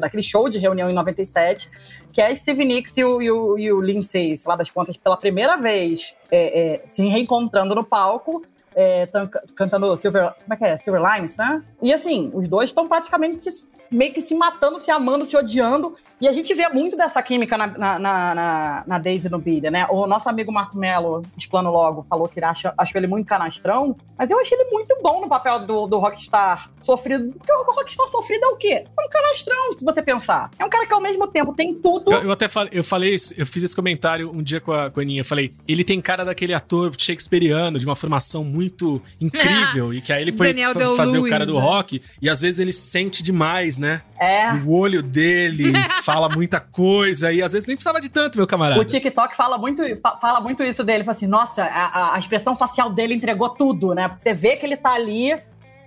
daquele show de reunião em 97, que é Steve Nicks e o, e o, e o Lindsay, sei lá das contas, pela primeira vez é, é, se reencontrando no palco, é, tão ca- cantando Silver, como é que é? Silver Lines, né? E assim, os dois estão praticamente meio que se matando, se amando, se odiando. E a gente vê muito dessa química na, na, na, na, na Daisy no Billy, né? O nosso amigo Marco Mello, explano logo, falou que acha, achou ele muito canastrão, mas eu achei ele muito bom no papel do, do Rockstar sofrido. Porque o Rockstar sofrido é o quê? É um canastrão, se você pensar. É um cara que ao mesmo tempo tem tudo. Eu, eu até falei, eu falei, isso- eu fiz esse comentário um dia com a, com a Aninha. Eu falei, ele tem cara daquele ator shakespeariano, de uma formação muito incrível, e que aí ele foi Day-Lewis, fazer o cara do né? rock, e às vezes ele sente demais, né? É. O olho dele fala muita coisa, e às vezes nem precisava de tanto, meu camarada. O TikTok fala muito, fa- fala muito isso dele. Fala assim, nossa, a, a- expressão facial dele entregou tudo, né? Você vê que ele tá ali,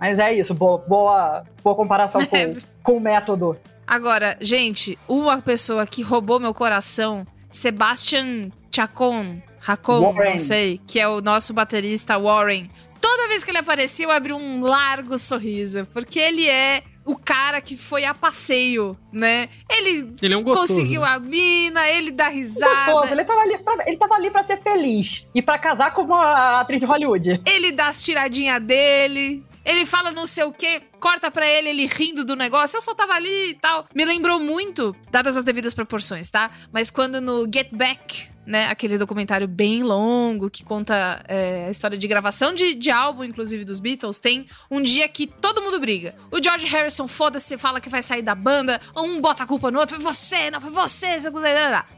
mas é isso, boa, boa, boa comparação com, com o método. Agora, gente, uma pessoa que roubou meu coração, Sebastian Chacon, Racon, Warren. não sei, que é o nosso baterista Warren. Toda vez que ele aparecia, eu abri um largo sorriso, porque ele é o cara que foi a passeio, né? Ele, Ele é um gostoso, conseguiu né? a mina, ele dá risada. Gostoso, ele tava, ali pra, ele tava ali pra ser feliz e pra casar com uma atriz de Hollywood. Ele dá as tiradinhas dele. Ele fala não sei o quê, corta pra ele, ele rindo do negócio. Eu só tava ali e tal. Me lembrou muito, dadas as devidas proporções, tá? Mas quando no Get Back, né? Aquele documentário bem longo que conta é, a história de gravação de, de álbum, inclusive dos Beatles, tem um dia que todo mundo briga. O George Harrison, foda-se, fala que vai sair da banda, um bota a culpa no outro, foi você, não foi você, você-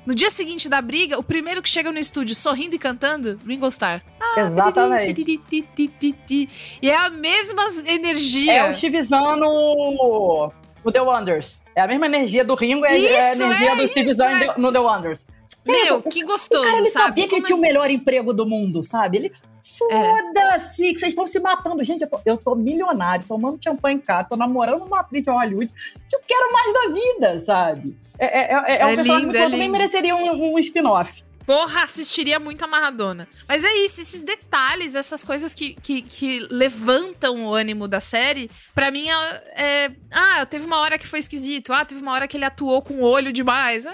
No dia seguinte da briga, o primeiro que chega no estúdio sorrindo e cantando, Ringo Starr. Exatamente. E é a mesma energia. É o Zahn no, The Wonders. É a mesma energia do Ringo, é, é a Isso, energia é do Steve isso, Zahn é. no The Wonders. Meu, que O gostoso, cara, ele sabe? sabia que ele tinha o melhor emprego do mundo, sabe? Ele, foda-se, que vocês estão se matando. Gente, eu tô, eu tô milionário, tomando champanhe em casa, tô namorando uma atriz de Hollywood, que eu quero mais da vida, sabe? É, é, é, é um É personagem lindo, que é eu também lindo. mereceria um, um spin-off. Porra, assistiria muito a Maradona. Mas é isso, esses detalhes, essas coisas que, que, que levantam o ânimo da série, pra mim é, é- Ah, teve uma hora que foi esquisito. Ah, teve uma hora que ele atuou com o olho demais. Ah,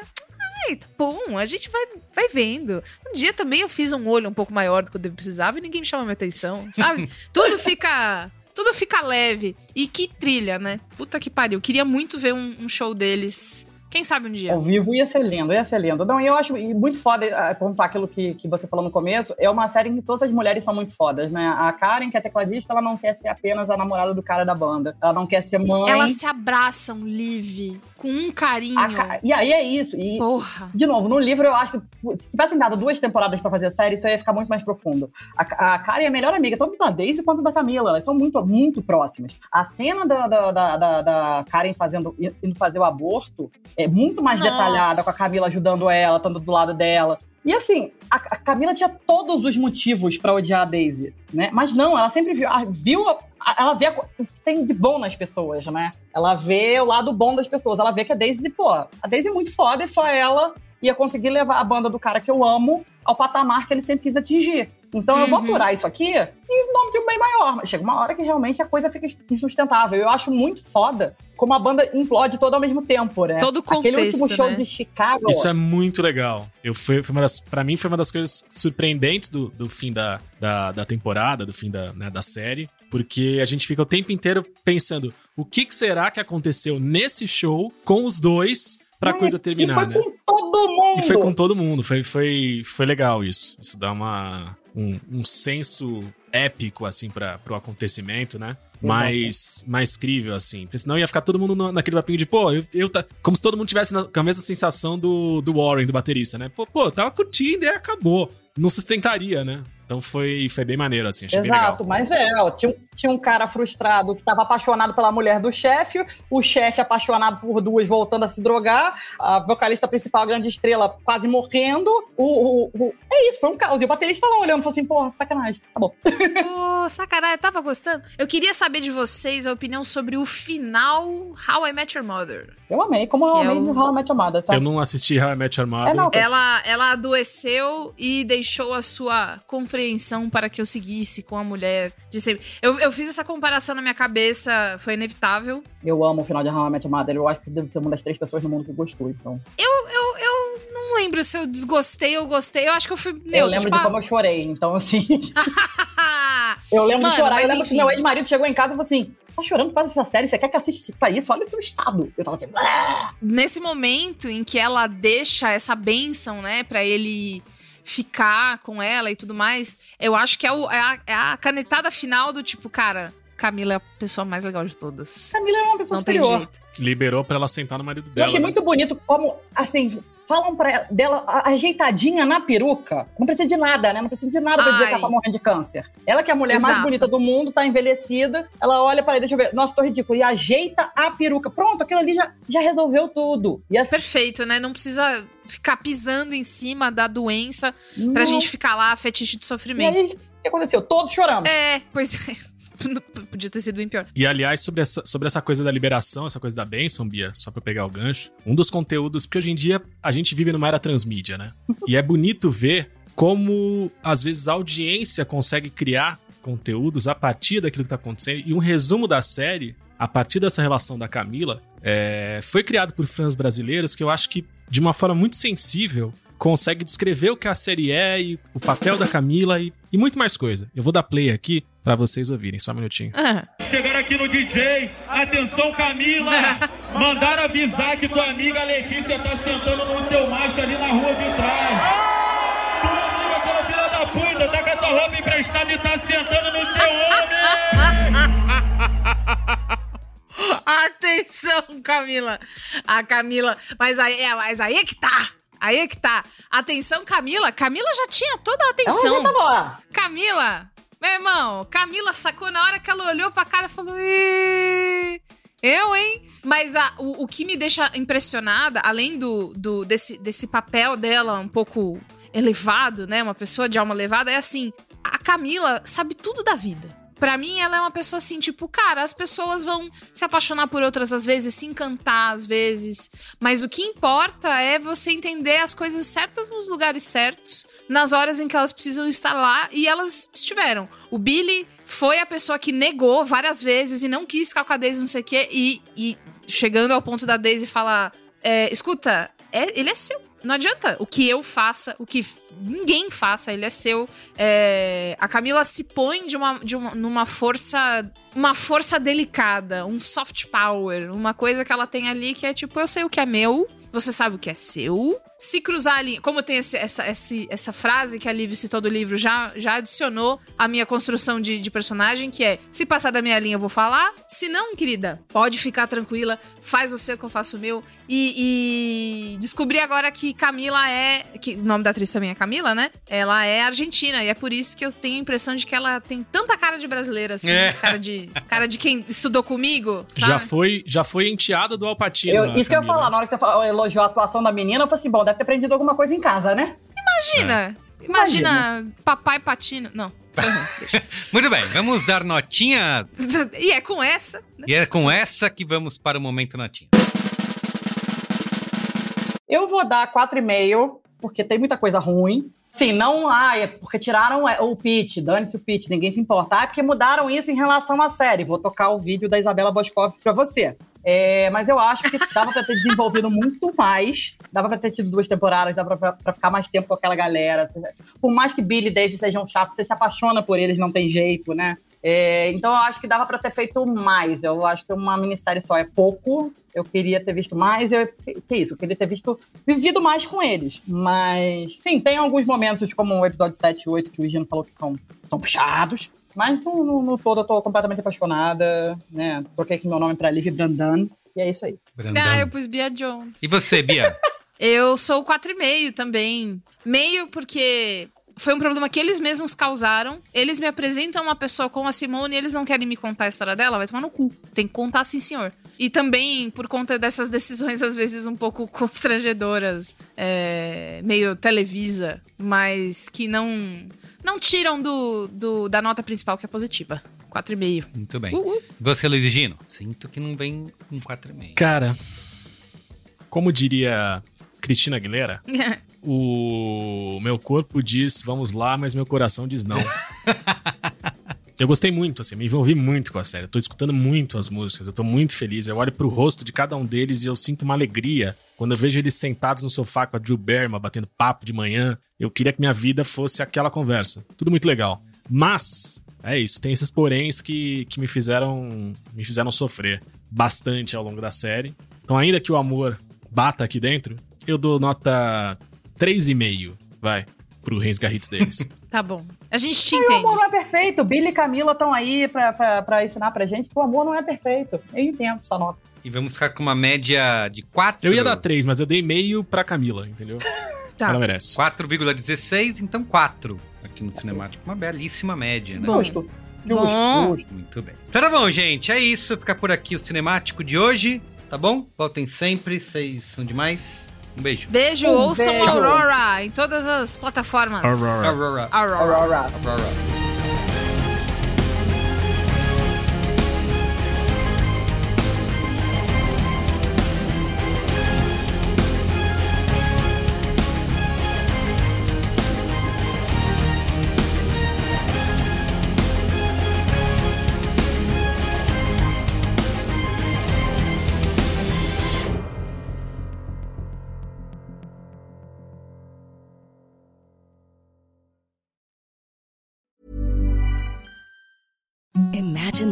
Ai, tá bom, a gente vai, vai vendo. Um dia também eu fiz um olho um pouco maior do que eu precisava e ninguém me chamou minha atenção, sabe? Tudo fica. Tudo fica leve. E que trilha, né? Puta que pariu. Queria muito ver um, um show deles. Quem sabe um dia. Ao vivo ia ser lindo, ia ser lindo. Não, e eu acho muito foda ah, pontuar aquilo que, que você falou no começo. É uma série em que todas as mulheres são muito fodas, né? A Karen, que é tecladista, ela não quer ser apenas a namorada do cara da banda. Ela não quer ser mãe. Elas se abraçam, Liv, com um carinho. A Ka- E aí é isso. E, Porra. de novo, no livro eu acho que se tivessem dado duas temporadas pra fazer a série, isso ia ficar muito mais profundo. A, a Karen é a melhor amiga, tanto da Daisy quanto da Camila. Elas são muito, muito próximas. A cena da, da, da, da- da Karen fazendo, indo fazer o aborto é muito mais Nossa. detalhada, com a Camila ajudando ela, estando do lado dela. E assim, a, a Camila tinha todos os motivos pra odiar a Daisy, né? Mas não, ela sempre viu, a- viu a- ela vê o que tem de bom nas pessoas, né? Ela vê o lado bom das pessoas. Ela vê que a Daisy, pô, a Daisy é muito foda e só ela ia conseguir levar a banda do cara que eu amo ao patamar que ele sempre quis atingir. Então eu vou Uhum. aturar isso aqui em nome de um bem maior. Mas chega uma hora que realmente a coisa fica insustentável. Eu acho muito foda como a banda implode todo ao mesmo tempo, né? Todo o Aquele último contexto, show né? de Chicago. Isso é muito legal. Eu foi, foi uma das, pra mim, foi uma das coisas surpreendentes do, do fim da, da, da temporada, do fim da, né, da série. Porque a gente fica o tempo inteiro pensando o que, que será que aconteceu nesse show com os dois pra Mas- coisa terminar, e né? foi com todo mundo. E foi com todo mundo. Foi, foi, foi legal isso. Isso dá uma, um, um senso épico, assim, pra, pro acontecimento, né? Mais, mais crível, assim. Porque senão ia ficar todo mundo no- naquele papinho de, pô, eu, eu tá. Como se todo mundo tivesse na- com a mesma sensação do, do Warren, do baterista, né? Pô, pô, tava curtindo e acabou. Não sustentaria, né? Então foi, foi bem maneiro, assim. Achei bem legal. Exato, mas é, ó, tinha, um- tinha um cara frustrado que estava apaixonado pela mulher do chefe, o chefe apaixonado por duas voltando a se drogar, a vocalista principal, a grande estrela, quase morrendo. O, o- o- é isso, foi um caos. E o baterista lá olhando, falou assim, porra, sacanagem, tá bom. Pô, sacanagem, tava gostando. Eu queria saber de vocês a opinião sobre o final How I Met Your Mother. Eu amei, como eu Que é amei o- o How I Met Your Mother, sabe? Eu não assisti How I Met Your Mother. É, não. Ela, ela adoeceu e deixou a sua compreensão para que eu seguisse com a mulher de sempre. Eu, eu fiz essa comparação na minha cabeça, foi inevitável. Eu amo o final de How I Met Your Mother, eu acho que deve ser uma das três pessoas no mundo que gostou, então. Eu, eu, eu não lembro se eu desgostei ou gostei. Eu acho que eu fui. eu neutro, lembro tipo, de como eu chorei, então assim... Eu lembro Mano, de chorar. Eu lembro enfim. que meu ex-marido chegou em casa e falou assim: tá chorando por causa dessa série? Você quer que assista isso? Olha o seu estado. Eu tava assim, "Ah!" Nesse momento em que ela deixa essa benção, né, pra ele ficar com ela e tudo mais, eu acho que é, o- é a, é a canetada final do tipo, cara, Camila é a pessoa mais legal de todas. Camila é uma pessoa Não tem superior. jeito. Liberou pra ela sentar no marido Eu dela. achei né? muito bonito como, assim, falam pra ela, dela ajeitadinha na peruca. Não precisa de nada, né? Não precisa de nada pra dizer Ai. que ela tá morrendo de câncer. Ela que é a mulher mais Exato. bonita do mundo, tá envelhecida. Ela olha para deixa eu ver, nossa, tô ridículo. E ajeita a peruca. Pronto, aquilo ali já, já resolveu tudo. E assim, Perfeito, né? Não precisa ficar pisando em cima da doença pra Não. gente ficar lá fetiche de e sofrimento. aí, o que aconteceu? Todos choramos. É, pois é. Podia ter sido bem pior. E aliás, sobre essa, sobre essa coisa da liberação, essa coisa da bênção, Bia, só pra pegar o gancho, um dos conteúdos, porque hoje em dia a gente vive numa era transmídia, né? E é bonito ver como, às vezes, a audiência consegue criar conteúdos a partir daquilo que tá acontecendo. E um resumo da série, a partir dessa relação da Camila, é, foi criado por fãs brasileiros que eu acho que, de uma forma muito sensível, consegue descrever o que a série é e o papel da Camila e, e muito mais coisa. Eu vou dar play aqui pra vocês ouvirem, só um minutinho. Ah, Chegaram aqui no DJ, atenção Camila, mandaram avisar que tua amiga Letícia tá sentando no teu macho ali na rua de trás. Tua amiga, aquela filha da puta, tá com a tua roupa emprestada e tá sentando no teu homem. Atenção, Camila. A Camila. Mas aí, é, mas aí é que tá. Aí é que tá. Atenção, Camila. Camila já tinha toda a Ela atenção. já tava lá. Camila, meu irmão, Camila sacou na hora que ela olhou pra cara e falou: "Ih, Eu, hein? Mas a- o, o que me deixa impressionada, além do, do desse, desse papel dela um pouco elevado, né? Uma pessoa de alma elevada, é assim: a Camila sabe tudo da vida. Pra mim, ela é uma pessoa assim, tipo, cara, as pessoas vão se apaixonar por outras às vezes, se encantar às vezes. Mas o que importa é você entender as coisas certas nos lugares certos, nas horas em que elas precisam estar lá, e elas estiveram. O Billy foi a pessoa que negou várias vezes e não quis ficar com a Daisy, não sei o quê, e, e chegando ao ponto da Daisy falar: é, escuta, é- ele é seu. Não adianta o que eu faça, o que ninguém faça, ele é seu. É, a Camila se põe de uma, de uma, numa força. Uma força delicada, um soft power, uma coisa que ela tem ali que é tipo, eu sei o que é meu, você sabe o que é seu. Se cruzar ali, como tem esse- essa, esse- essa frase que a Liv citou do livro, já, já adicionou a minha construção de, de personagem, que é: se passar da minha linha, eu vou falar. Se não, querida, pode ficar tranquila, faz o seu que eu faço o meu. E, e descobri agora que Camila é. Que o nome da atriz também é Camila, né? Ela é argentina, e é por isso que eu tenho a impressão de que ela tem tanta cara de brasileira, assim. É. Cara, de, cara de quem estudou comigo. Já foi, já foi enteada do Alpatino. Isso que eu ia falar, na hora que você falou- elogiou a atuação da menina, eu falei assim, bom, deve ter aprendido alguma coisa em casa, né? Imagina! Imagina, papai patino. Não. Muito bem, vamos dar notinhas. e é com essa. E é com essa que vamos para o momento notinha. Eu vou dar 4,5, porque tem muita coisa ruim. Sim, não, ah, é porque tiraram é, o pitch, dane-se o pitch, ninguém se importa. Ah, é porque mudaram isso em relação à série. Vou tocar o vídeo da Isabela Boscov pra você. É, mas eu acho que dava pra ter desenvolvido muito mais. Dava pra ter tido duas temporadas, dava pra, pra ficar mais tempo com aquela galera. Por mais que Billy e Daisy sejam chatos, você se apaixona por eles, não tem jeito, né? É, então eu acho que dava pra ter feito mais. Eu acho que uma minissérie só é pouco. Eu queria ter visto mais. Eu, que isso? Eu queria ter visto, vivido mais com eles. Mas, sim, tem alguns momentos, como o episódio 7 e 8, que o Gino falou que são, são puxados. Mas no, no- no todo eu tô completamente apaixonada, né? Troquei aqui meu nome pra Liv Brandan. E é isso aí. Brandão. Ah, eu pus Bia Jones. E você, Bia? Eu sou 4,5 também. Meio porque foi um problema que eles mesmos causaram. Eles me apresentam uma pessoa como a Simone e eles não querem me contar a história dela, vai tomar no cu. Tem que contar sim, senhor. E também por conta dessas decisões, às vezes, um pouco constrangedoras, é, meio televisa, mas que não, não tiram do, do- da nota principal, que é positiva. 4,5. Muito bem. Uh, uh. Você, Luiz e Gino? Sinto que não vem com 4,5. Cara, como diria Cristina Aguilera, o meu corpo diz vamos lá, mas meu coração diz não. Eu gostei muito, assim, me envolvi muito com a série. Eu tô escutando muito as músicas, eu tô muito feliz. Eu olho pro rosto de cada um deles e eu sinto uma alegria. Quando eu vejo eles sentados no sofá com a Drew Barrymore batendo papo de manhã, eu queria que minha vida fosse aquela conversa. Tudo muito legal. Mas É isso, tem esses poréns que, que me fizeram me fizeram sofrer bastante ao longo da série. Então, ainda que o amor bata aqui dentro, eu dou nota 3,5, vai, pro Reis Garritz deles. Tá bom. A gente te Ai, o entende. amor não é perfeito. Billy e Camila estão aí pra, pra, pra ensinar pra gente que o amor não é perfeito. Eu entendo essa nota. E vamos ficar com uma média de 4. Eu ia dar 3, mas eu dei meio pra Camila, entendeu? Tá. Ela merece. 4,16, então 4 aqui no Cinemático. Uma belíssima média, né? Bom. Justo. Bom. Justo. Muito bem. Então tá bom, gente. É isso. Fica por aqui o Cinemático de hoje. Tá bom? Voltem sempre. Vocês são demais. Um beijo. Beijo, Um ouçam beijo. Aurora em todas as plataformas. Aurora. Aurora. Aurora. Aurora. Aurora.